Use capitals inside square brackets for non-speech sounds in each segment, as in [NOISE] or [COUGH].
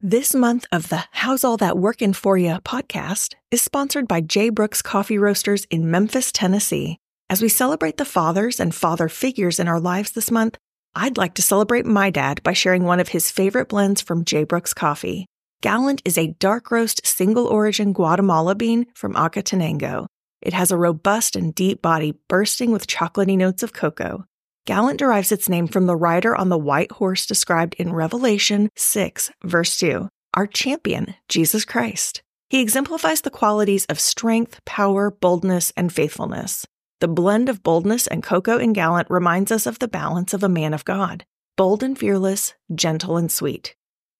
This month of the How's All That Workin' For You podcast is sponsored by J. Brooks Coffee Roasters in Memphis, Tennessee. As we celebrate the fathers and father figures in our lives this month, I'd like to celebrate my dad by sharing one of his favorite blends from J. Brooks Coffee. Gallant is a dark roast single origin Guatemala bean from Acatenango. It has a robust and deep body bursting with chocolatey notes of cocoa. Gallant derives its name from the rider on the white horse described in Revelation 6, verse 2, our champion, Jesus Christ. He exemplifies the qualities of strength, power, boldness, and faithfulness. The blend of boldness and cocoa in Gallant reminds us of the balance of a man of God bold and fearless, gentle and sweet.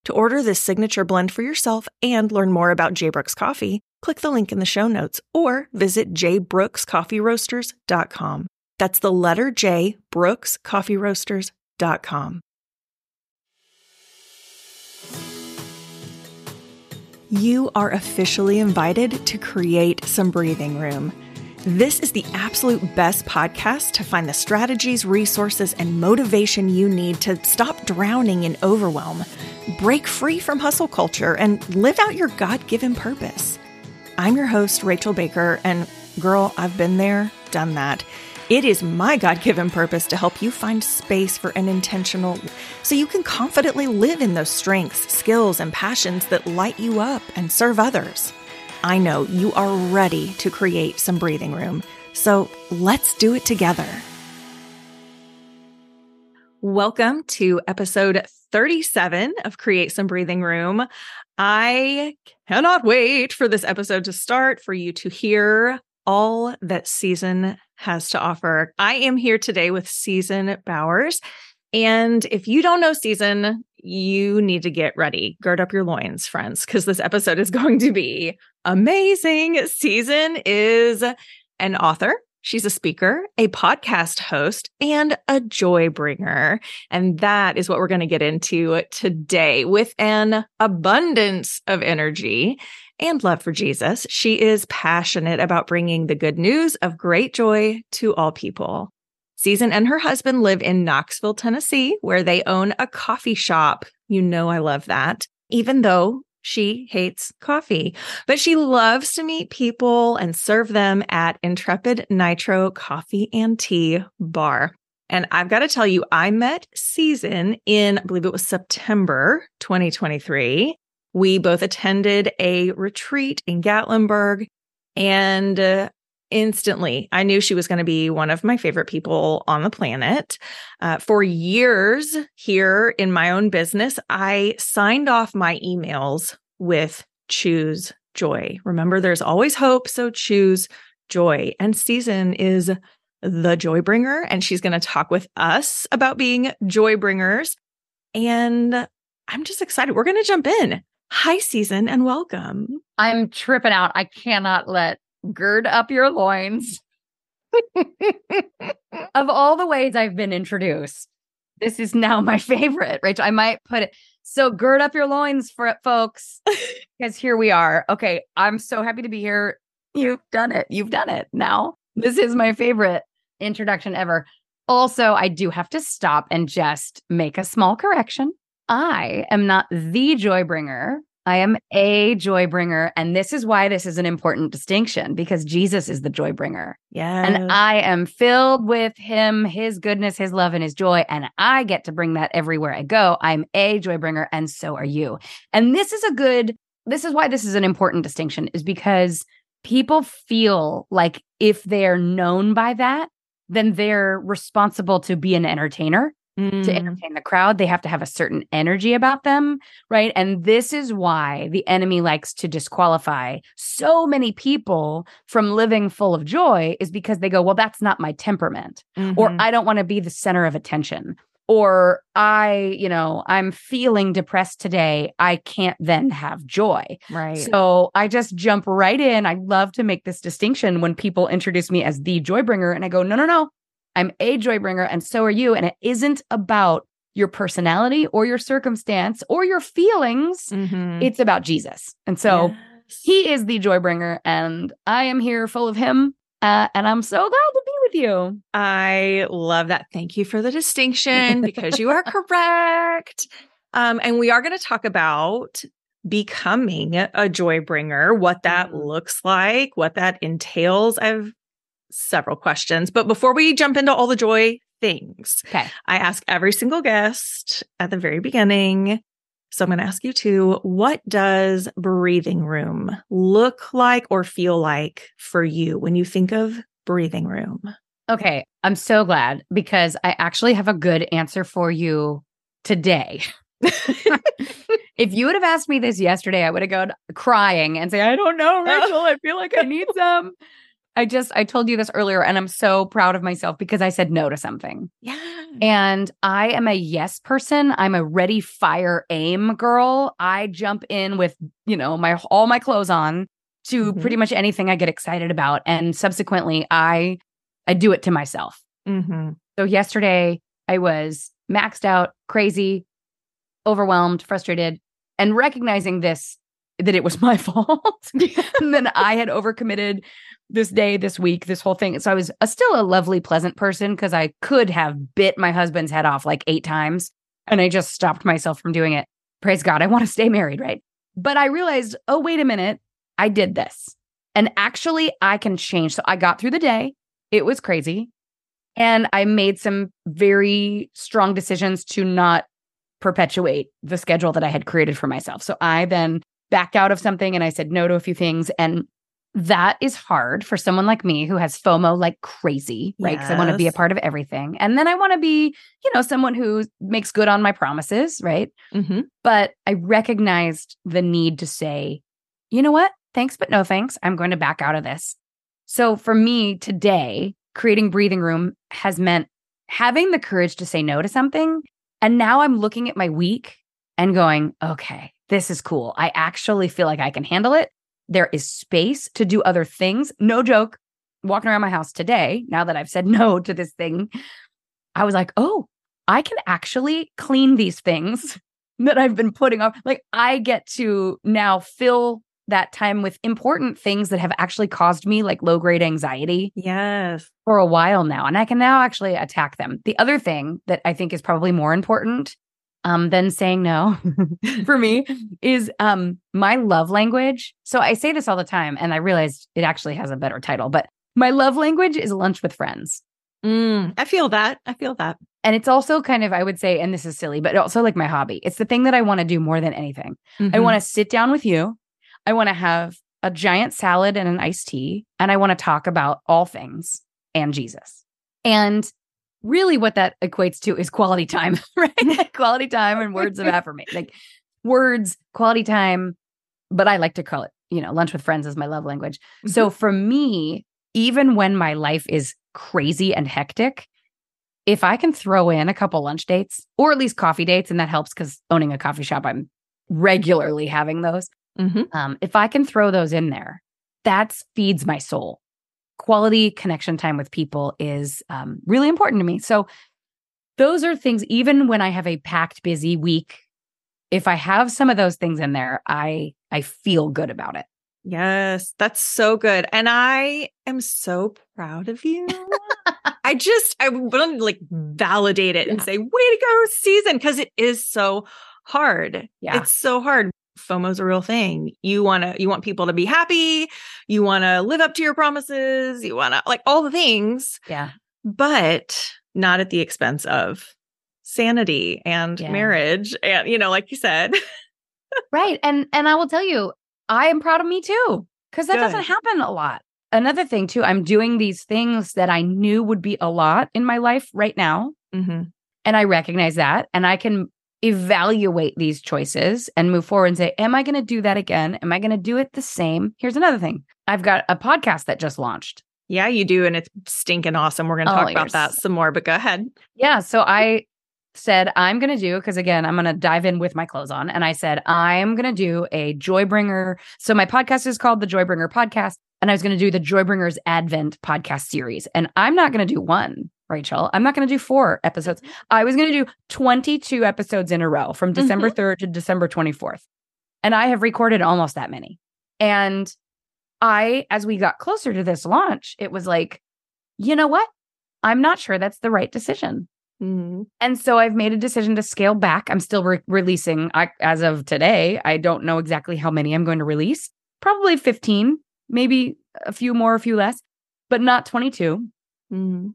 To order this signature blend for yourself and learn more about J. Brooks Coffee, click the link in the show notes or visit jbrookscoffeeroasters.com. That's the letter J, brookscoffeeroasters.com. You are officially invited to create some breathing room. This is the absolute best podcast to find the strategies, resources, and motivation you need to stop drowning in overwhelm, break free from hustle culture, and live out your God given purpose. I'm your host, Rachel Baker, and girl, I've been there, done that. It is my God given purpose to help you find space for an intentional so you can confidently live in those strengths, skills, and passions that light you up and serve others. I know you are ready to create some breathing room, so let's do it together. Welcome to episode 37 of Create Some Breathing Room. I cannot wait for this episode to start, for you to hear all that season has to offer. I am here today with Season Bowers. And if you don't know Season, you need to get ready. Gird up your loins, friends, because this episode is [LAUGHS] going to be amazing. Season is an author. She's a speaker, a podcast host, and a joy bringer. And that is what we're going to get into today with an abundance of energy and love for Jesus, she is passionate about bringing the good news of great joy to all people. Season and her husband live in Knoxville, Tennessee, where they own a coffee shop. You know, I love that, even though she hates coffee, but she loves to meet people and serve them at Intrepid Nitro Coffee and Tea Bar. And I've got to tell you, I met Season in, I believe it was September 2023 we both attended a retreat in Gatlinburg and uh, instantly I knew she was going to be one of my favorite people on the planet. Uh, for years here in my own business, I signed off my emails with choose joy. Remember, there's always hope. So choose joy. And Season is the joy bringer, and she's going to talk with us about being joy bringers. And I'm just excited. We're going to jump in. Hi, Season, and welcome. I'm tripping out. I cannot let gird up your loins. [LAUGHS] of all the ways I've been introduced, this is now my favorite, Rachel. I might put it so gird up your loins for it, folks, [LAUGHS] because here we are. Okay, I'm so happy to be here. You've done it. You've done it. Now, this is my favorite introduction ever. Also, I do have to stop and just make a small correction. I am not the joy bringer. I am a joy bringer. And this is why this is an important distinction because Jesus is the joy bringer. Yeah. And I am filled with him, his goodness, his love, and his joy. And I get to bring that everywhere I go. I'm a joy bringer, and so are you. And this is a good, this is why this is an important distinction, is because people feel like if they're known by that, then they're responsible to be an entertainer mm. to entertain the crowd. They have to have a certain energy about them, right? And this is why the enemy likes to disqualify so many people from living full of joy, is because they go, well, that's not my temperament, mm-hmm. or I don't want to be the center of attention. Or I, you know, I'm feeling depressed today. I can't then have joy. Right. So I just jump right in. I love to make this distinction when people introduce me as the joy bringer. And I go, no, no, no. I'm a joy bringer, and so are you. And it isn't about your personality or your circumstance or your feelings. Mm-hmm. It's about Jesus. And so yes. he is the joy bringer, and I am here full of him. Uh, and I'm so glad to be with you. I love that. Thank you for the distinction because you are [LAUGHS] correct. Um, and we are going to talk about becoming a joy bringer, what that Mhm. looks like, what that entails. I have several questions, but before we jump into all the joy things, Okay. I ask every single guest at the very beginning. So I'm going to ask you too what does breathing room look like or feel like for you when you think of breathing room? Okay. I'm so glad because I actually have a good answer for you today. [LAUGHS] if you would have asked me this yesterday, I would have gone crying and say, I don't know, oh. Rachel. I feel like I need some. [LAUGHS] I just, I told you this earlier, and I'm so proud of myself because I said no to something. yeah. And I am a yes person. I'm a ready, fire, aim girl. I jump in with, you know, my all my clothes on to Mhm. pretty much anything I get excited about. And subsequently, I I do it to myself. Mm-hmm. So yesterday I was maxed out, crazy, overwhelmed, frustrated, and recognizing this that it was my [LAUGHS] fault. [LAUGHS] and [LAUGHS] then I had overcommitted this day, this week, this whole thing. So I was a, still a lovely, pleasant person because I could have bit my husband's head off like eight times. And I just stopped myself from doing it. Praise God. I want to stay married, right? But I realized, oh, wait a minute. I did this. And actually, I can change. So I got through the day. It was crazy. And I made some very strong decisions to not perpetuate the schedule that I had created for myself. So I then backed out of something and I said no to a few things. And that is hard for someone like me who has FOMO like crazy, right? Because I want to be a part of everything. And then I want to be, you know, someone who makes good on my promises, right? Mm-hmm. But I recognized the need to say, you know what? Thanks, but no thanks. I'm going to back out of this. So for me today, creating breathing room has meant having the courage to say no to something. And now I'm looking at my week and going, okay, this is cool. I actually feel like I can handle it. There is space to do other things. No joke. Walking around my house today, now that I've said [LAUGHS] no to this thing, I was like, oh, I can actually clean these things [LAUGHS] that I've been putting off. Like I get to now fill that time with important things that have actually caused me like low grade anxiety Yes. for a while now. And I can now actually attack them. The other thing that I think is probably more important um, than saying no [LAUGHS] for me is um, my love language. So I say this all the time, and I realized it actually has a better title, but my love language is lunch with friends. Mm, I feel that. I feel that. And it's also kind of, I would say, and this is silly, but also like my hobby. It's the thing that I want to do more than anything. I Mhm. want to sit down with you. I want to have a giant salad and an iced tea. And I want to talk about all things and Jesus. And really, what that equates to is quality time, [LAUGHS] right? [LAUGHS] Quality time and words of affirmation, like words, quality time. But I like to call it, you know, lunch with friends is my love language. So for me, even when my life is crazy and hectic, if I can throw in a couple lunch dates or at least coffee dates, and that helps because owning a coffee shop, I'm regularly having those. Mhm. Um, if I can throw those in there, that feeds my soul. Quality connection time with people is um, really important to me. So, those are things, even when I have a packed, busy week, if I have some of those things in there, I I feel good about it. Yes, that's so good. And I am so proud of you. [LAUGHS] I just, I want to like validate it and say, way to go, season, because it is so hard. Yeah. It's so hard. FOMO's a real thing. You want to, you want people to be happy. You want to live up to your promises. You want to, like, all the things, Yeah. but not at the expense of sanity and Yeah. marriage. And, you know, like you said, [LAUGHS] Right. And and I will tell you, I am proud of me too. Cause that doesn't happen a lot. Another thing too, I'm doing these things that I knew would be a lot in my life right now. Mhm. And I recognize that. And I can evaluate these choices and move forward and say, Am I going to do that again? Am I going to do it the same? Here's another thing I've got a podcast that just launched. yeah, you do. And it's stinking awesome. We're going to Oh, talk about that some more, but go ahead. Yeah. So I said, I'm going to do, because again, I'm going to dive in with my clothes on. And I said, I'm going to do a Joybringer. So my podcast is called the Joybringer Podcast. And I was going to do the Joybringers Advent podcast series. And I'm not going to do one, Rachel. I'm not going to do four episodes. I was going to do 22 episodes in a row from December 3rd to December 24th. And I have recorded almost that many. And I, as we got closer to this launch, it was like, you know what? I'm not sure that's the right decision. Mhm. And so I've made a decision to scale back. I'm still re- releasing I, as of today. I don't know exactly how many I'm going to release. Probably 15, maybe a few more, a few less, but not 22. Mhm.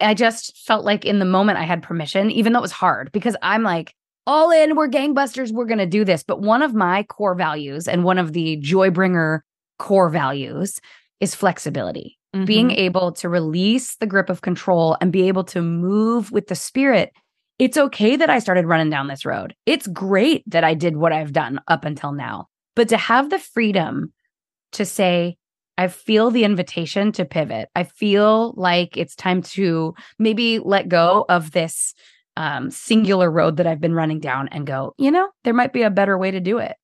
I just felt like in the moment I had permission, even though it was hard because I'm like, all in, we're gangbusters, we're going to do this. But one of my core values and one of the Joybringer core values is flexibility being Mhm. able to release the grip of control and be able to move with the spirit. It's okay that I started running down this road. It's great that I did what I've done up until now. But to have the freedom to say, I feel the invitation to pivot. I feel like it's time to maybe let go of this um, singular road that I've been running down and go, you know, there might be a better way to do it.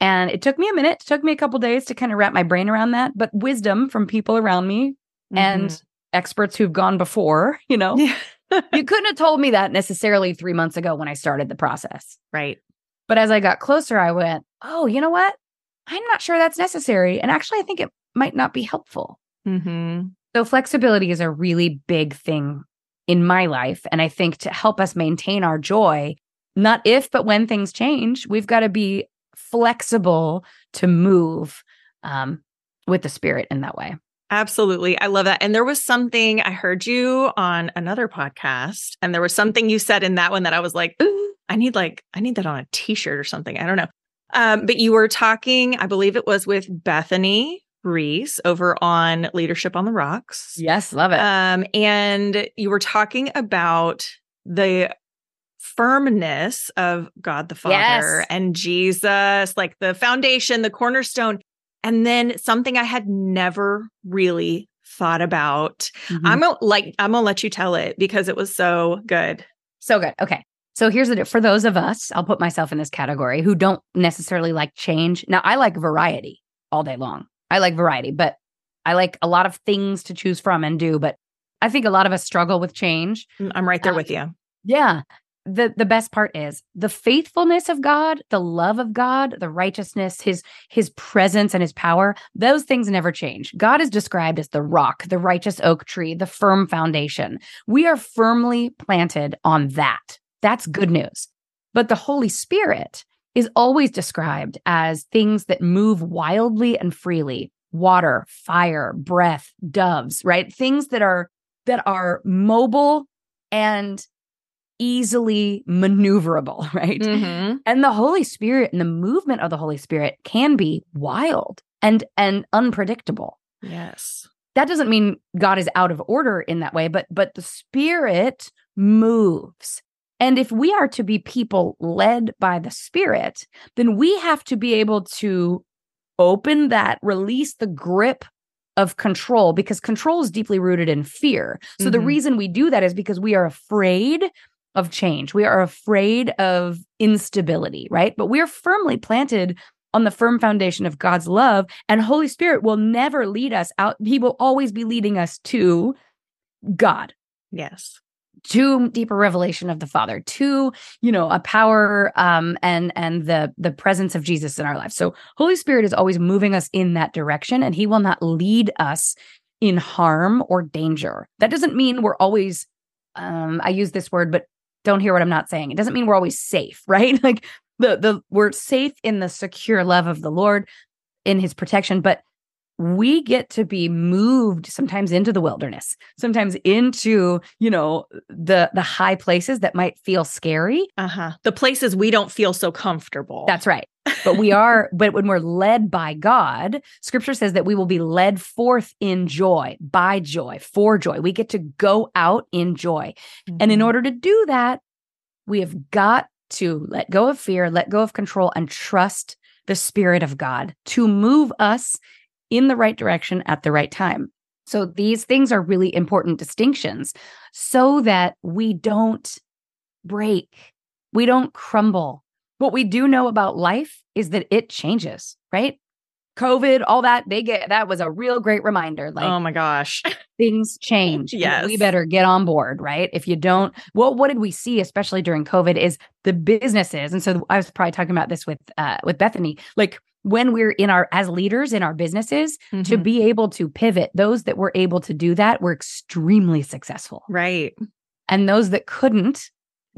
And it took me a minute, it took me a couple days to kind of wrap my brain around that, but wisdom from people around me and Mhm. experts who've gone before, you know, Yeah. you [LAUGHS] couldn't have told me that necessarily three months ago when I started the process. right. But as I got closer, I went, oh, you know what? I'm not sure that's necessary. And actually, I think it might not be helpful. Mhm. So, flexibility is a really big thing in my life. And I think to help us maintain our joy, not if, but when things change, we've got to be flexible to move um, with the spirit in that way. Absolutely. I love that. And there was something I heard you on another podcast, and there was something you said in that one that I was like, Ooh, I need like, I need that on a t-shirt or something. I don't know. Um, but you were talking, I believe it was with Bethany Rees over on Leadership on the Rocks. Yes, love it. Um, and you were talking about the firmness of God the Father Yes. and Jesus, like the foundation, the cornerstone. And then something I had never really thought about. Mhm. I'm gonna like I'm gonna let you tell it because it was so good. So good. Okay. So here's the for those of us, I'll put myself in this category who don't necessarily like change. Now, I like variety all day long. I like variety, but I like a lot of things to choose from and do. But I think a lot of us struggle with change. Mm, I'm right there Um, with you. Yeah. The the best part is the faithfulness of God, the love of God, the righteousness, his his presence and his power, those things never change. God is described as the rock, the righteous oak tree, the firm foundation. We are firmly planted on that. That's good news. But the Holy Spirit is always described as things that move wildly and freely. Water, fire, breath, doves, right? Things that are that are mobile and easily maneuverable, [LAUGHS] right? Mhm. And the Holy Spirit and the movement of the Holy Spirit can be wild and and unpredictable. Yes. That doesn't mean God is out of order in that way, but but the Spirit moves. And if we are to be people led by the Spirit, then we have to be able to open that, release the grip of control because control is deeply rooted in fear. So the Mhm. reason we do that is because we are afraid of change. We are afraid of instability, right? But we're firmly planted on the firm foundation of God's love and Holy Spirit will never lead us out. He will always be leading us to God Yes. To deeper revelation of the father to you know a power um and and the the presence of jesus in our life so holy spirit is always moving us in that direction and he will not lead us in harm or danger. That doesn't mean we're always um i use this word but don't hear what i'm not saying. It doesn't mean we're always safe [LAUGHS] right? Like the the we're safe in the secure love of the lord in his protection but we get to be moved sometimes into the wilderness sometimes into you know the the high places that might feel scary Uh-huh. The places we don't feel so comfortable. that's right [LAUGHS] but we are but when we're led by god scripture says that we will be led forth in joy by joy for joy we get to go out in joy and in Mhm. order to do that we have got to let go of fear let go of control and trust the spirit of god to move us in the right direction at the right time so these things are really important distinctions so that we don't break we don't crumble what we do know about life is that it changes right covid all that they get that was a real great reminder like oh my gosh. [LAUGHS] things change. Yes. We better get on board, right? If you don't, well, what did we see, especially during COVID, is the businesses. And so I was probably talking about this with uh with Bethany, like when we're in our as leaders in our businesses to Mhm. be able to pivot, those that were able to do that were extremely successful. right. and those that couldn't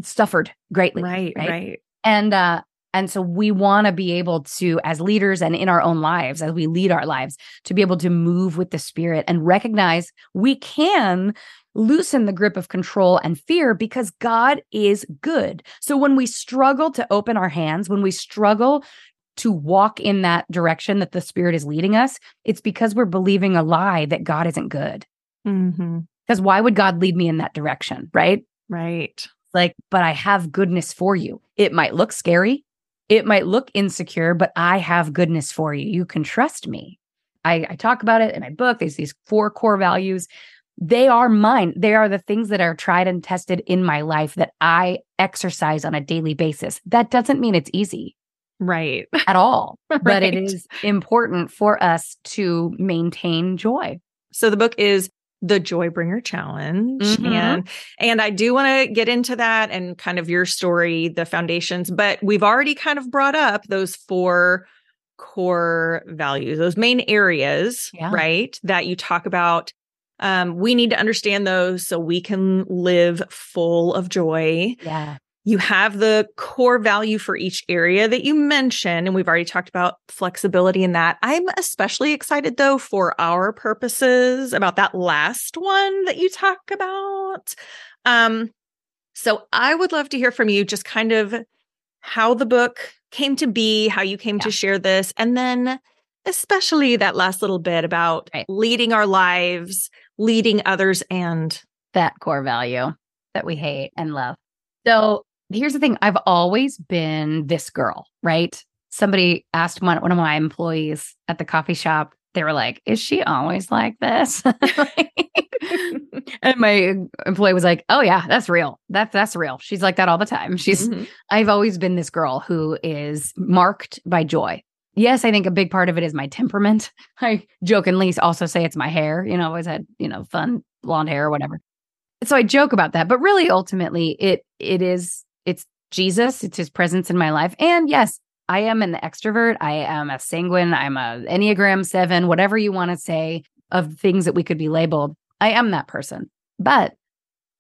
suffered greatly. Right, right. right. And uh and so we want to be able to as leaders and in our own lives as we lead our lives to be able to move with the spirit and recognize we can loosen the grip of control and fear because God is good. So when we struggle to open our hands, when we struggle to walk in that direction that the spirit is leading us, it's because we're believing a lie that God isn't good. Mm-hmm. Because why would God lead me in that direction? Right. Right. Like, but I have goodness for you. It might look scary. It might look insecure, but I have goodness for you. You can trust me. I, I talk about it in my book. There's these four core values. They are mine. They are the things that are tried and tested in my life that I exercise on a daily basis. That doesn't mean it's easy. Right. At all. [LAUGHS] right. But it is important for us to maintain joy. So the book is the joy bringer Challenge. Mhm. And and I do want to get into that and kind of your story, the foundations, but we've already kind of brought up those four core values, those main areas, Yeah. right? That you talk about. Um, we need to understand those so we can live full of joy. Yeah. You have the core value for each area that you mentioned, and we've already talked about flexibility in that. I'm especially excited though for our purposes about that last one that you talk about. Um, so I would love to hear from you just kind of how the book came to be, how you came to share this, and then especially that last little bit about Right. leading our lives, leading others, and That core value that we hate and love. So here's the thing I've always been this girl, right? Somebody asked one, one of my employees at the coffee shop, they were like, Is she always like this? [LAUGHS] and my employee was like, Oh yeah, that's real. That's that's real. She's like that all the time. She's Mhm. I've always been this girl who is marked by joy. Yes, I think a big part of it is my temperament. [LAUGHS] I jokingly also say it's my hair. You know, I always had, you know, fun blonde hair or whatever. So I joke about that, but really ultimately it it is it's Jesus, it's his presence in my life. And yes, I am an extrovert. I am a sanguine. I'm a Enneagram 7, whatever you want to say of things that we could be labeled. I am that person. But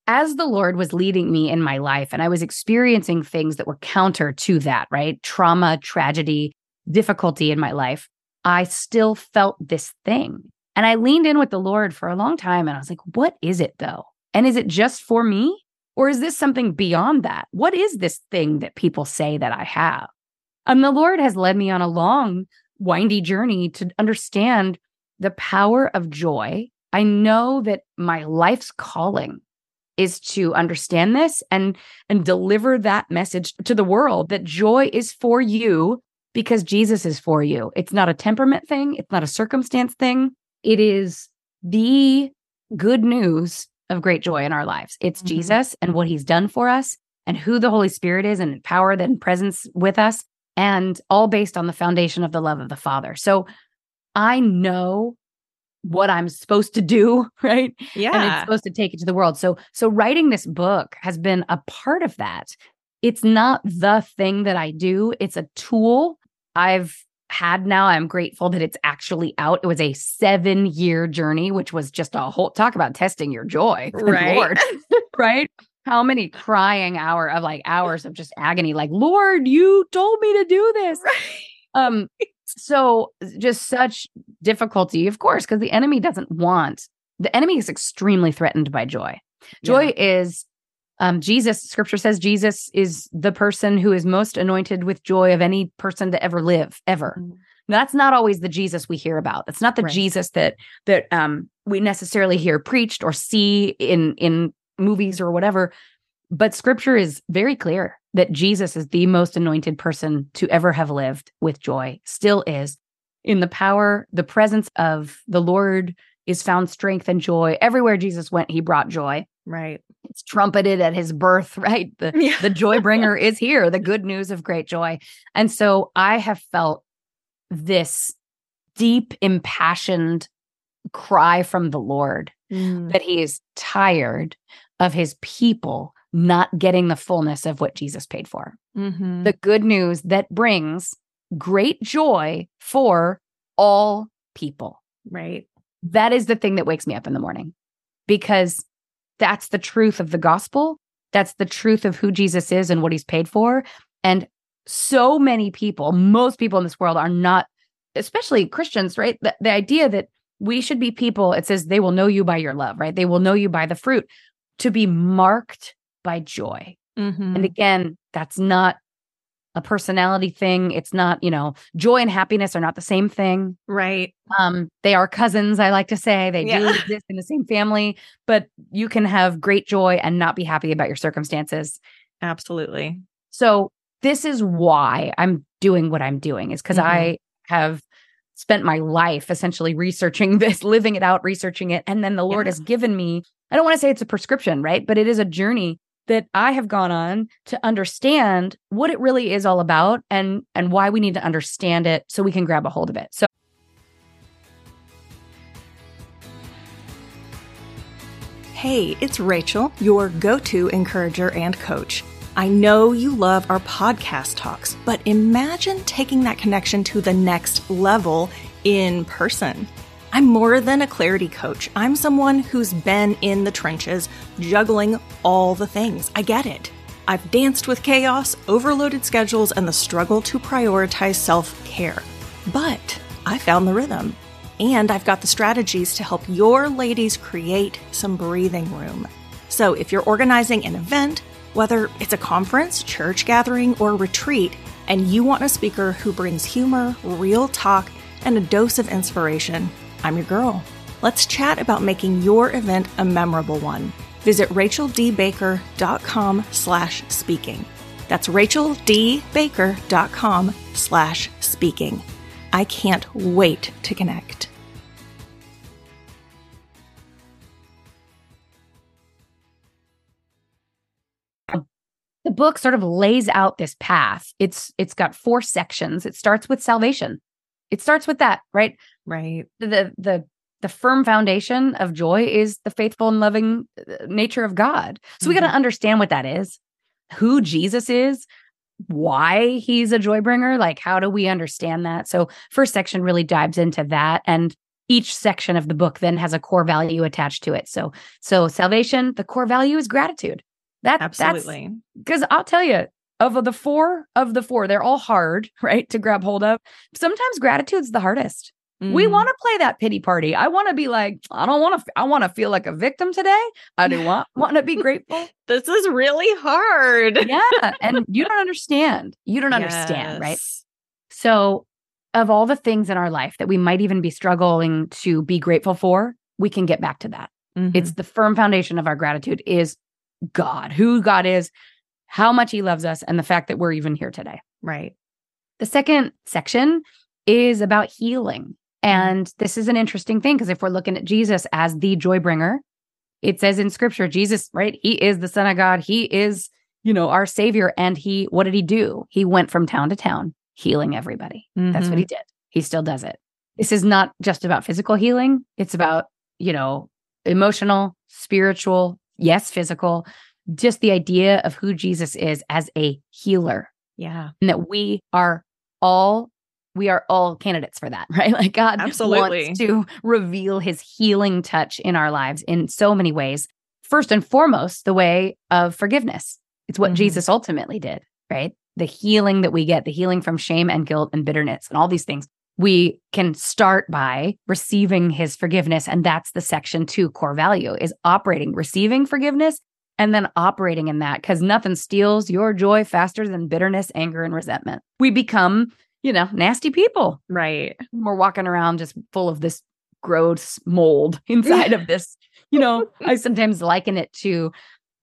as the Lord was leading me in my life and I was experiencing things that were counter to that, right? Trauma, tragedy, difficulty in my life, I still felt this thing. And I leaned in with the Lord for a long time and I was like, what is it though? And is it just for me? Or is this something beyond that? What is this thing that people say that I have? And the Lord has led me on a long, windy journey to understand the power of joy. I know that my life's calling is to understand this and and deliver that message to the world that joy is for you because Jesus is for you. It's not a temperament thing, it's not a circumstance thing. It is the good news of great joy in our lives. It's Mhm. Jesus and what he's done for us and who the Holy Spirit is and power and presence with us and all based on the foundation of the love of the Father. So I know what I'm supposed to do, [LAUGHS] right? and it's yeah, supposed to take it to the world. So so writing this book has been a part of that. It's not the thing that I do, it's a tool I've had now. I'm grateful that it's actually out. It was a 7-year journey, which was just a whole talk about testing your joy. [LAUGHS] Right. [LAUGHS] Right? How many crying hour of like hours of just agony like, "Lord, you told me to do this." Um so just such difficulty, of course, because the enemy doesn't want the enemy is extremely threatened by joy. Joy is um Jesus, scripture says Jesus is the person who is most anointed with joy of any person to ever live, ever. Mhm. Now, that's not always the Jesus we hear about. That's not the Right. Jesus that that um we necessarily hear preached or see in in movies or whatever. But scripture is very clear that Jesus is the most anointed person to ever have lived with joy, still is. In the power, the presence of the Lord is found strength and joy. Everywhere Jesus went, he brought joy. right. It's trumpeted at his birth, [LAUGHS] right? The Yeah. the joy bringer [LAUGHS] is here, the good news of great joy. And so I have felt this deep, impassioned cry from the Lord Mm. that he is tired of his people not getting the fullness of what Jesus paid for. Mhm. The good news that brings great joy for all people. right. That is the thing that wakes me up in the morning because that's the truth of the gospel. That's the truth of who Jesus is and what he's paid for. And so many people, most people in this world are not, especially Christians, right? The, the idea that we should be people, it says they will know you by your love, right? They will know you by the fruit to be marked by joy. Mhm. And again, that's not a personality thing. It's not, you know, joy and happiness are not the same thing. right. Um, they are cousins, I like to say. They do exist in the same family, but you can have great joy and not be happy about your circumstances. Absolutely. So this is why I'm doing what I'm doing, is because Mhm. I have spent my life essentially researching [LAUGHS] this, living it out, researching it. And then the Lord Yeah. has given me, I don't want to say it's a prescription, right? But it is a journey that I have gone on to understand what it really is all about and and why we need to understand it so we can grab a hold of it. So Hey, it's Rachel, your go to encourager and coach. I know you love our podcast talks, but imagine taking that connection to the next level in person. I'm more than a clarity coach. I'm someone who's been in the trenches, juggling all the things. I get it. I've danced with chaos, overloaded schedules, and the struggle to prioritize self care. But I found the rhythm. And I've got the strategies to help your ladies create some breathing room. So if you're organizing an event, whether it's a conference, church gathering, or retreat, and you want a speaker who brings humor, real talk, and a dose of inspiration, I'm your girl. Let's chat about making your event a memorable one. Visit racheldbaker.com slash speaking. That's racheldbaker.com slash speaking. I can't wait to connect. the book sort of lays out this path. It's it's got four sections. It starts with salvation. It starts with that, right? Right. the the the firm foundation of joy is the faithful and loving uh, nature of God. So we got to understand what that is, who Jesus is, why he's a joy bringer, like how do we understand that? So first section really dives into that and each section of the book then has a core value attached to it. So so salvation, the core value is gratitude. That Absolutely. because I'll tell you, of the four of the four, they're all hard, [LAUGHS] right, to grab hold of. Sometimes gratitude's the hardest. We Mhm. want to play that pity party. I want to be like, I don't want to. I want to feel like a victim today. I do want [LAUGHS] want to be grateful. This is really hard. Yeah, [LAUGHS] and you don't understand. You don't understand, right? So, of all the things in our life that we might even be struggling to be grateful for, we can get back to that. Mhm. It's the firm foundation of our gratitude is God, who God is, how much He loves us, and the fact that we're even here today. right. The second section is about healing. Mm-hmm. And this is an interesting thing because if we're looking at Jesus as the joy bringer, it says in scripture, Jesus, right? He is the Son of God. He is, you know, our Savior. And he, what did he do? He went from town to town healing everybody. That's what he mm-hmm. did. He still does it. This is not just about physical healing, it's about, you know, emotional, spiritual, yes, physical, just the idea of who Jesus is as a healer Yeah. and that we are all we are all candidates for that, [LAUGHS] right? Like God Absolutely. wants to reveal his healing touch in our lives in so many ways. First and foremost, the way of forgiveness. It's what Mhm. Jesus ultimately did, right? The healing that we get, the healing from shame and guilt and bitterness and all these things. We can start by receiving his forgiveness. And that's the section two core value is operating, receiving forgiveness and then operating in that because nothing steals your joy faster than bitterness, anger, and resentment. We become, you know, nasty people. Right. We're walking around just full of this gross mold [LAUGHS] inside of this. You know, I [LAUGHS] sometimes liken it to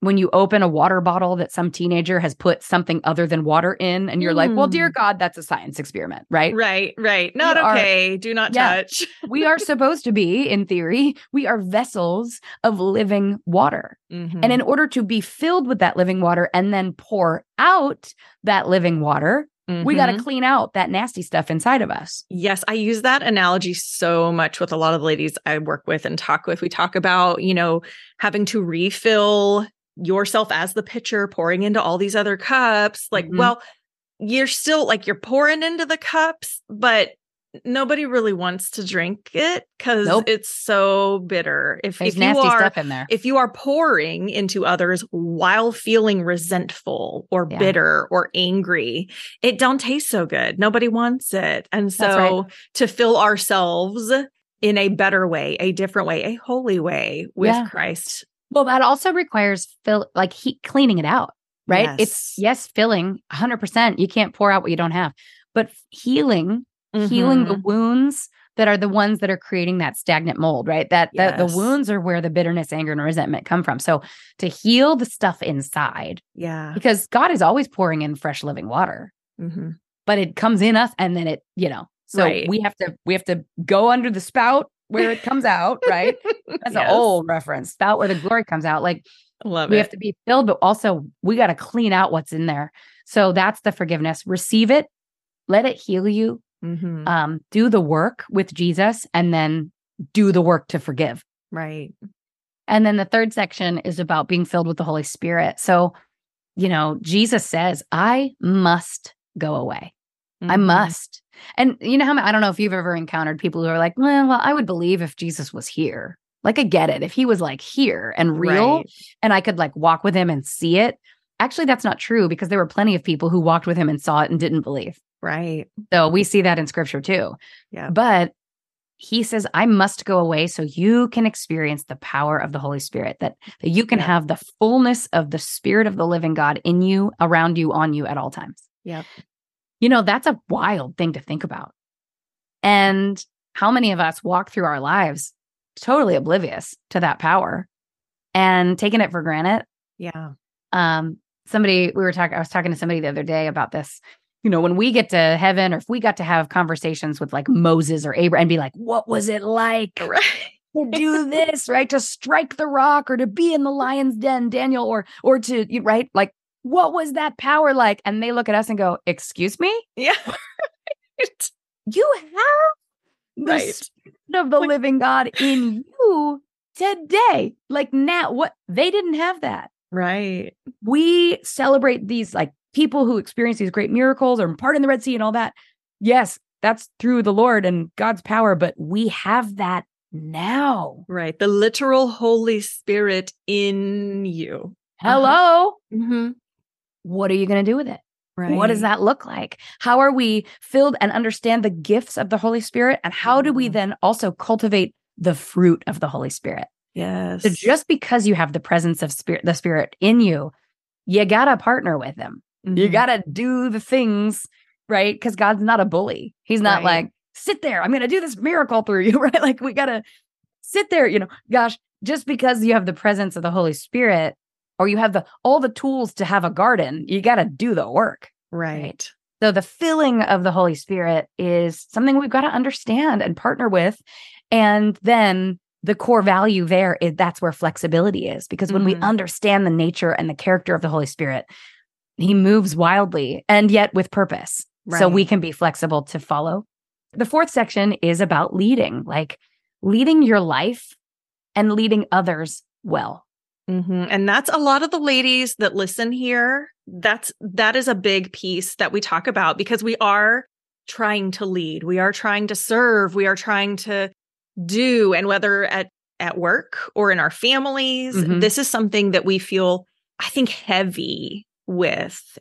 when you open a water bottle that some teenager has put something other than water in, and you're like, well, dear God, that's a science experiment, right? Right. Right. Not are- okay. Do not Yeah. touch. [LAUGHS] we are supposed to be, in theory, we are vessels of living water. Mhm. And in order to be filled with that living water and then pour out that living water, we got to clean out that nasty stuff inside of us. Yes, I use that analogy so much with a lot of the ladies I work with and talk with. We talk about, you know, having to refill yourself as the pitcher, pouring into all these other cups. Like, Mhm. well, you're still like you're pouring into the cups, but nobody really wants to drink it because Nope. it's so bitter. If, There's if you nasty are stuff in there. if you are pouring into others while feeling resentful or Yeah. bitter or angry, it don't taste so good. Nobody wants it. And so right. to fill ourselves in a better way, a different way, a holy way with Yeah. Christ. Well, that also requires fill like heat cleaning it out, right? It's Yes. yes, filling 100%. You can't pour out what you don't have. But healing, healing the Mhm. wounds that are the ones that are creating that stagnant mold, right? That that the Yes. wounds are where the bitterness, anger and resentment come from. So to heal the stuff inside yeah. because God is always pouring in fresh living water, hmm but it comes in us and then it, you know. So Right. we have to we have to go under the spout where it comes out, right? [LAUGHS] That's Yes. an old reference. Spout where the glory comes out. Like Love we it. have to be filled, but also we got to clean out what's in there. So that's the forgiveness. Receive it, let it heal you. Mhm. Um, do the work with Jesus, and then do the work to forgive. right. And then the third section is about being filled with the Holy Spirit. So, you know, Jesus says, "I must go away. I Mhm. must." And you know how I don't know if you've ever encountered people who are like, "Well, well, I would believe if Jesus was here." Like I get it. If he was like here and real, Right. and I could like walk with him and see it. Actually, that's not true because there were plenty of people who walked with him and saw it and didn't believe. Right. So we see that in scripture too. Yeah. But he says, I must go away so you can experience the power of the Holy Spirit, that, that you can Yeah. have the fullness of the Spirit of the living God in you, around you, on you at all times. Yeah. You know, that's a wild thing to think about. And how many of us walk through our lives totally oblivious to that power and taking it for granted? Yeah. um somebody we were talking i was talking to somebody the other day about this you know when we get to heaven or if we got to have conversations with like moses or abraham and be like what was it like Right. to do this right to strike the rock or to be in the lion's den daniel or or to right like what was that power like and they look at us and go excuse me Yeah. [LAUGHS] Right. you have the Right. spirit of the Like- living god in you today like now what they didn't have that Right. we celebrate these like people who experience these great miracles or part in the Red Sea and all that. Yes, that's through the Lord and God's power, but we have that now. Right. The literal Holy Spirit in you. Hello. Mm-hmm. What are you going to do with it? Right. What does that look like? How are we filled and understand the gifts of the Holy Spirit? And how do we then also cultivate the fruit of the Holy Spirit? Yes. So just because you have the presence of spirit, the Spirit in you, you got to partner with Him. You Mhm. got to do the things, right? Because God's not a bully. He's not Right. like, sit there, I'm going to do this miracle through you, [LAUGHS] right? Like, we got to sit there, you know, gosh, just because you have the presence of the Holy Spirit or you have the all the tools to have a garden, you got to do the work. Right. So the filling of the Holy Spirit is something we've got to understand and partner with. And then the core value there is that's where flexibility is because when we Mhm. understand the nature and the character of the Holy Spirit, he moves wildly and yet with purpose. So we can be flexible to follow. The fourth section is about leading, like leading your life and leading others well. Mhm. And that's a lot of the ladies that listen here. That's that is a big piece that we talk about because we are trying to lead. We are trying to serve. We are trying to do and whether at at work or in our families, Mhm. this is something that we feel I think heavy with.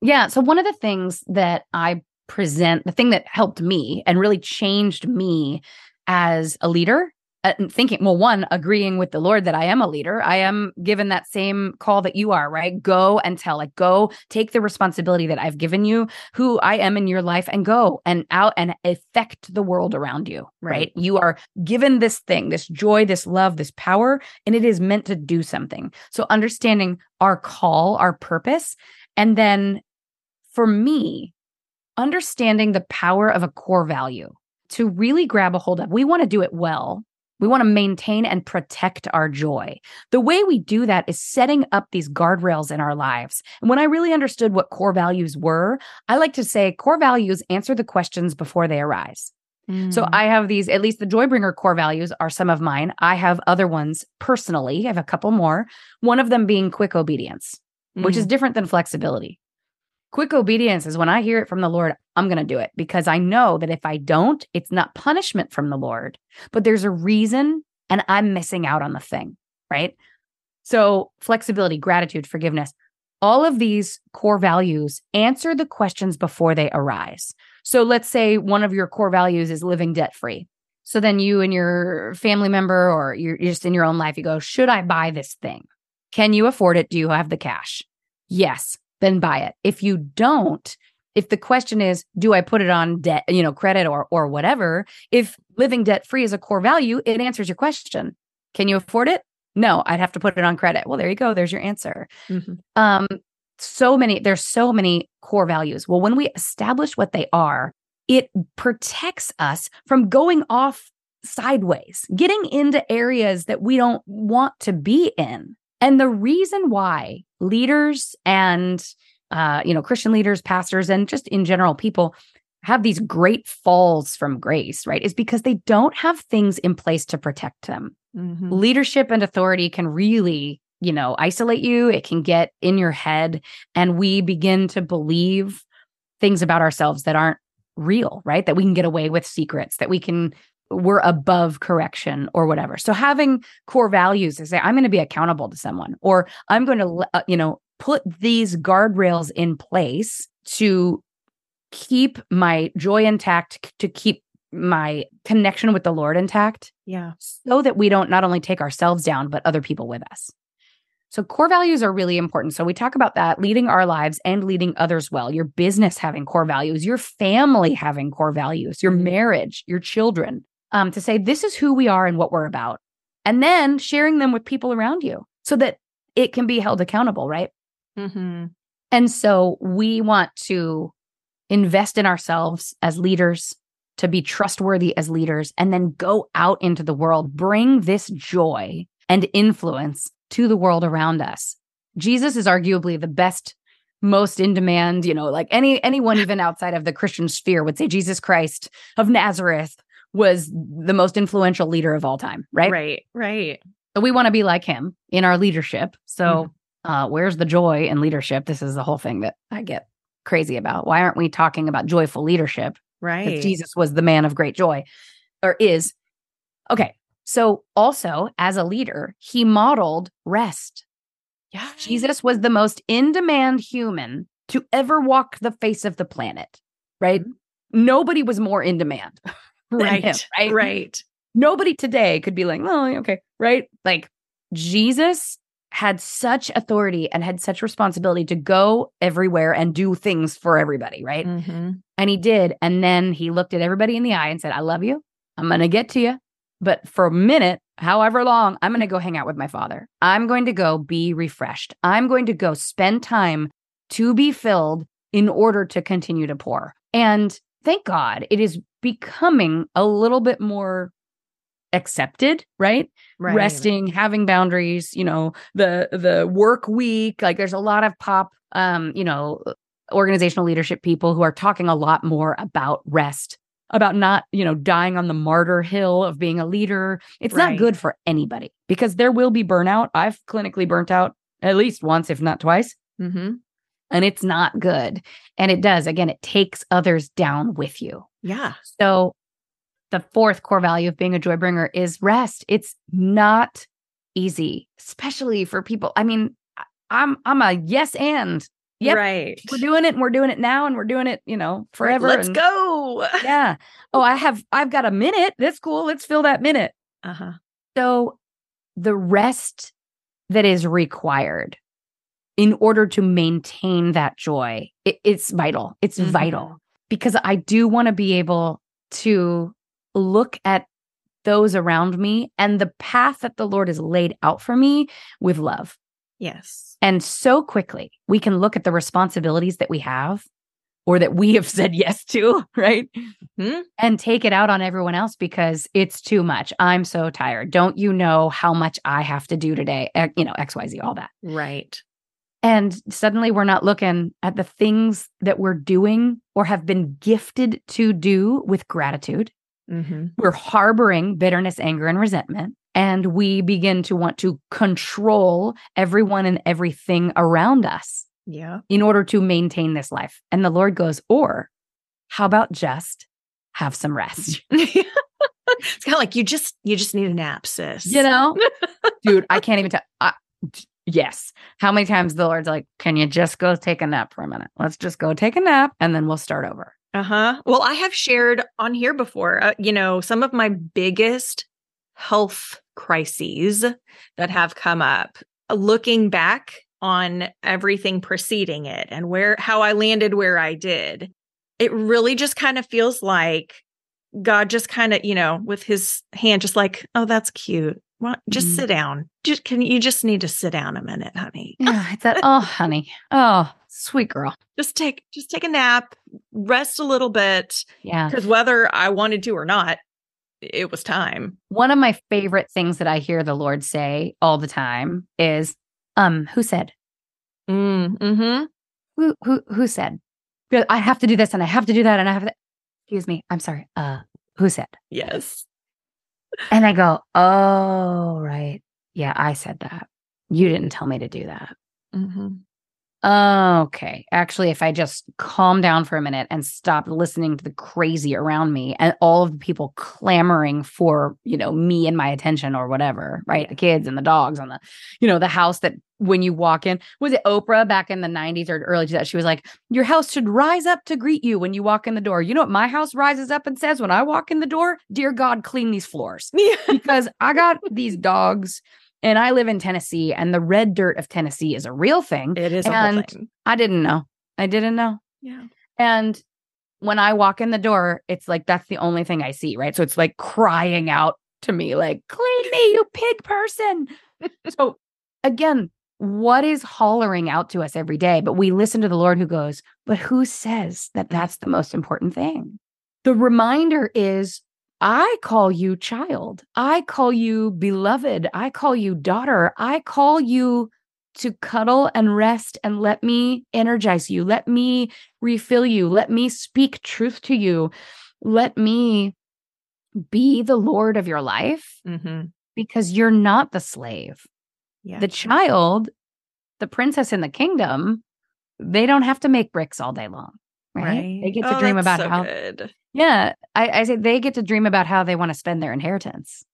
Yeah. So one of the things that I present, the thing that helped me and really changed me as a leader, Uh, thinking, well, one, agreeing with the Lord that I am a leader. I am given that same call that you are, right? Go and tell, like, go take the responsibility that I've given you, who I am in your life, and go and out and affect the world around you, right? Right. You are given this thing, this joy, this love, this power, and it is meant to do something. So understanding our call, our purpose, and then for me, understanding the power of a core value to really grab a hold of. We want to do it well. We want to maintain and protect our joy. The way we do that is setting up these guardrails in our lives. And when I really understood what core values were, I like to say core values answer the questions before they arise. So Mm. I have these, at least the Joybringer core values are some of mine. I have other ones personally. I have a couple more. One of them being quick obedience which is Mm. different than flexibility. Quick obedience is when I hear it from the Lord, I'm going to do it because I know that if I don't, it's not punishment from the Lord, but there's a reason and I'm missing out on the thing, right? So, flexibility, gratitude, forgiveness, all of these core values answer the questions before they arise. So, let's say one of your core values is living debt free. So then you and your family member or you're just in your own life, you go, should I buy this thing? Can you afford it? Do you have the cash? Yes, then buy it. If you don't, if the question is, do I put it on debt, you know, credit or or whatever, if living debt free is a core value, it answers your question. Can you afford it? No, I'd have to put it on credit. Well, there you go. There's your answer. Mm-hmm. Um, so many, there's so many core values. Well, when we establish what they are, it protects us from going off sideways, getting into areas that we don't want to be in. And the reason why leaders and uh, you know, Christian leaders, pastors, and just in general, people have these great falls from grace, right? Is because they don't have things in place to protect them. Mm-hmm. Leadership and authority can really, you know, isolate you. It can get in your head, and we begin to believe things about ourselves that aren't real, right? That we can get away with secrets, that we can we're above correction or whatever. So having core values to say I'm going to be accountable to someone or I'm going to uh, you know put these guardrails in place to keep my joy intact to keep my connection with the Lord intact. Yeah. So that we don't not only take ourselves down but other people with us. So, core values are really important. So, we talk about that leading our lives and leading others well, your business having core values, your family having core values, your mm-hmm. marriage, your children, um, to say, this is who we are and what we're about. And then sharing them with people around you so that it can be held accountable, right? Mm-hmm. And so, we want to invest in ourselves as leaders, to be trustworthy as leaders, and then go out into the world, bring this joy and influence to the world around us. Jesus is arguably the best most in demand, you know, like any anyone [LAUGHS] even outside of the Christian sphere would say Jesus Christ of Nazareth was the most influential leader of all time, right? Right, right. So we want to be like him in our leadership. So mm-hmm. uh where's the joy in leadership? This is the whole thing that I get crazy about. Why aren't we talking about joyful leadership? Right. Jesus was the man of great joy or is. Okay. So, also as a leader, he modeled rest. Yeah. Jesus was the most in demand human to ever walk the face of the planet, right? Mm-hmm. Nobody was more in demand. [LAUGHS] right. Him, [LAUGHS] right. Right. Nobody today could be like, oh, okay. Right. Like Jesus had such authority and had such responsibility to go everywhere and do things for everybody. Right. Mm-hmm. And he did. And then he looked at everybody in the eye and said, I love you. I'm going to get to you. But for a minute, however long, I'm going to go hang out with my father. I'm going to go be refreshed. I'm going to go spend time to be filled in order to continue to pour. And thank God it is becoming a little bit more accepted, right? right? Resting, having boundaries, you know, the the work week, like there's a lot of pop um, you know, organizational leadership people who are talking a lot more about rest about not, you know, dying on the martyr hill of being a leader. It's right. not good for anybody because there will be burnout. I've clinically burnt out at least once, if not twice. Mm-hmm. And it's not good. And it does, again, it takes others down with you. Yeah. So the fourth core value of being a joy bringer is rest. It's not easy, especially for people. I mean, I'm I'm a yes and Yep. Right. We're doing it and we're doing it now and we're doing it, you know, forever. Let's and, go. [LAUGHS] yeah. Oh, I have I've got a minute. That's cool. Let's fill that minute. Uh-huh. So the rest that is required in order to maintain that joy, it, it's vital. It's mm-hmm. vital because I do want to be able to look at those around me and the path that the Lord has laid out for me with love. Yes. And so quickly we can look at the responsibilities that we have or that we have [LAUGHS] said yes to, right? Mm-hmm. And take it out on everyone else because it's too much. I'm so tired. Don't you know how much I have to do today? You know, XYZ, all that. Right. And suddenly we're not looking at the things that we're doing or have been gifted to do with gratitude. Mm-hmm. We're harboring bitterness, anger, and resentment and we begin to want to control everyone and everything around us. Yeah. in order to maintain this life. And the Lord goes, or how about just have some rest? [LAUGHS] it's kind of like you just you just need a nap, sis. You know, [LAUGHS] dude, I can't even tell. I, yes. How many times the Lord's like, can you just go take a nap for a minute? Let's just go take a nap and then we'll start over. Uh huh. Well, I have shared on here before, uh, you know, some of my biggest health crises that have come up. Looking back on everything preceding it and where how I landed where I did, it really just kind of feels like God just kind of, you know, with his hand, just like, oh, that's cute. Well, just Mhm. sit down. Just can you just need to sit down a minute, honey? Yeah. It's that, oh, honey. Oh, sweet girl. Just take just take a nap, rest a little bit. Yeah. Because whether I wanted to or not, it was time. One of my favorite things that I hear the Lord say all the time is, um, who said? Mm, mm-hmm. Who who who said? I have to do this and I have to do that and I have to excuse me. I'm sorry. Uh who said? Yes. And I go, Oh, right. Yeah, I said that. You didn't tell me to do that. hmm Okay. Actually, if I just calm down for a minute and stop listening to the crazy around me and all of the people clamoring for, you know, me and my attention or whatever, right? The kids and the dogs and the, you know, the house that when you walk in, was it Oprah back in the 90s or early 2000s? She was like, Your house should rise up to greet you when you walk in the door. You know what my house rises up and says when I walk in the door? Dear God, clean these floors [LAUGHS] because I got these dogs and I live in Tennessee and the red dirt of Tennessee is a real thing. It is And- thing. I didn't know. I didn't know. Yeah. And when I walk in the door, it's like that's the only thing I see, right? So it's like crying out to me, like, clean me, you pig person. [LAUGHS] so again, what is hollering out to us every day? But we listen to the Lord who goes, but who says that that's the most important thing? The reminder is I call you child. I call you beloved. I call you daughter. I call you to cuddle and rest and let me energize you. Let me refill you. Let me speak truth to you. Let me be the Lord of your life hmm because you're not the slave. Yeah. The child, the princess in the kingdom, they don't have to make bricks all day long. Right. They get to Oh, dream about so how, good. yeah. I, I say they get to dream about how they want to spend their inheritance.